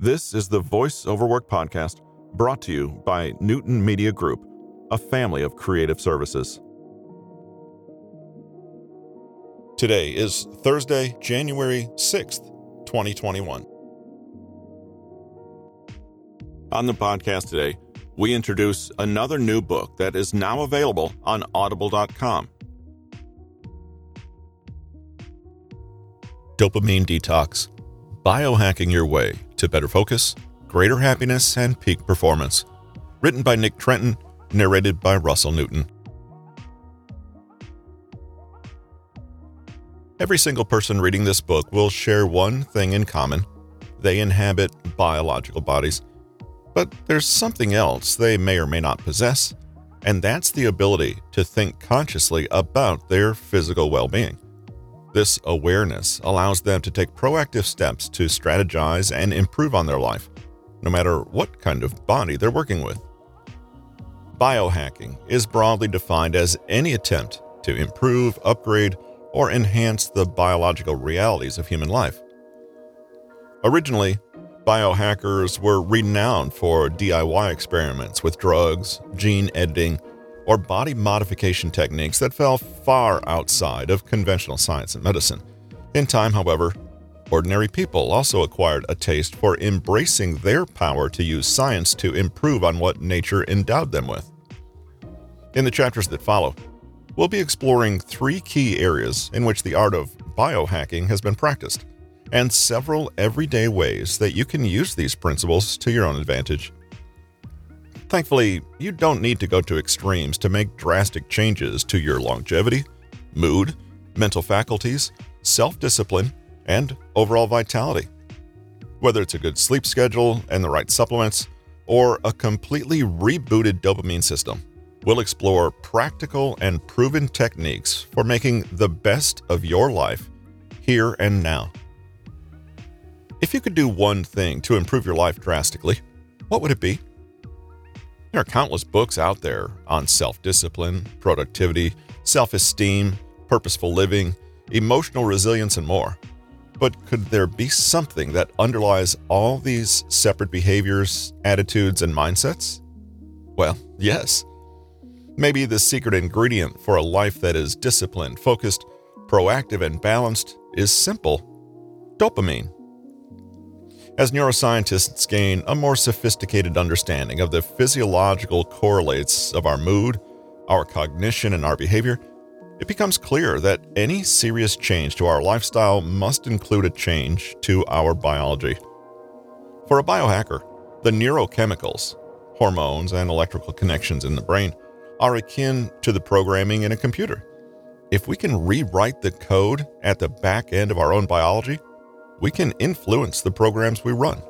This is the Voice Over Work podcast brought to you by Newton Media Group, a family of creative services. Today is Thursday, January 6th, 2021. On the podcast today, we introduce another new book that is now available on audible.com. Dopamine Detox Biohacking Your Way to Better Focus, Greater Happiness, and Peak Performance. Written by Nick Trenton, narrated by Russell Newton. Every single person reading this book will share one thing in common they inhabit biological bodies. But there's something else they may or may not possess, and that's the ability to think consciously about their physical well being. This awareness allows them to take proactive steps to strategize and improve on their life, no matter what kind of body they're working with. Biohacking is broadly defined as any attempt to improve, upgrade, or enhance the biological realities of human life. Originally, biohackers were renowned for DIY experiments with drugs, gene editing, or body modification techniques that fell far outside of conventional science and medicine. In time, however, ordinary people also acquired a taste for embracing their power to use science to improve on what nature endowed them with. In the chapters that follow, we'll be exploring three key areas in which the art of biohacking has been practiced, and several everyday ways that you can use these principles to your own advantage. Thankfully, you don't need to go to extremes to make drastic changes to your longevity, mood, mental faculties, self discipline, and overall vitality. Whether it's a good sleep schedule and the right supplements, or a completely rebooted dopamine system, we'll explore practical and proven techniques for making the best of your life here and now. If you could do one thing to improve your life drastically, what would it be? There are countless books out there on self discipline, productivity, self esteem, purposeful living, emotional resilience, and more. But could there be something that underlies all these separate behaviors, attitudes, and mindsets? Well, yes. Maybe the secret ingredient for a life that is disciplined, focused, proactive, and balanced is simple dopamine. As neuroscientists gain a more sophisticated understanding of the physiological correlates of our mood, our cognition, and our behavior, it becomes clear that any serious change to our lifestyle must include a change to our biology. For a biohacker, the neurochemicals, hormones, and electrical connections in the brain are akin to the programming in a computer. If we can rewrite the code at the back end of our own biology, we can influence the programs we run.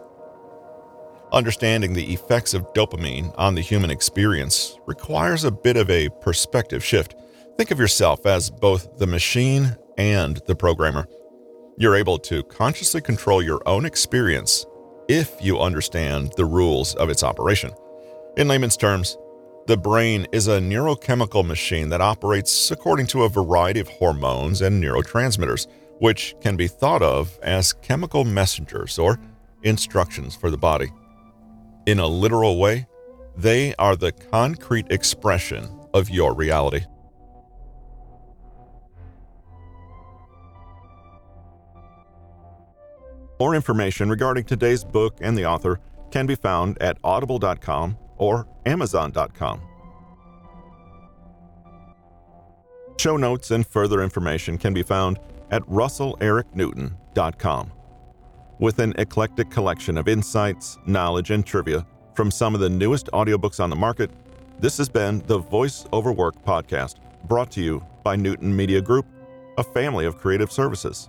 Understanding the effects of dopamine on the human experience requires a bit of a perspective shift. Think of yourself as both the machine and the programmer. You're able to consciously control your own experience if you understand the rules of its operation. In layman's terms, the brain is a neurochemical machine that operates according to a variety of hormones and neurotransmitters which can be thought of as chemical messengers or instructions for the body. In a literal way, they are the concrete expression of your reality. More information regarding today's book and the author can be found at audible.com or amazon.com. Show notes and further information can be found at russellericnewton.com. With an eclectic collection of insights, knowledge, and trivia from some of the newest audiobooks on the market, this has been the Voice Over Work podcast, brought to you by Newton Media Group, a family of creative services.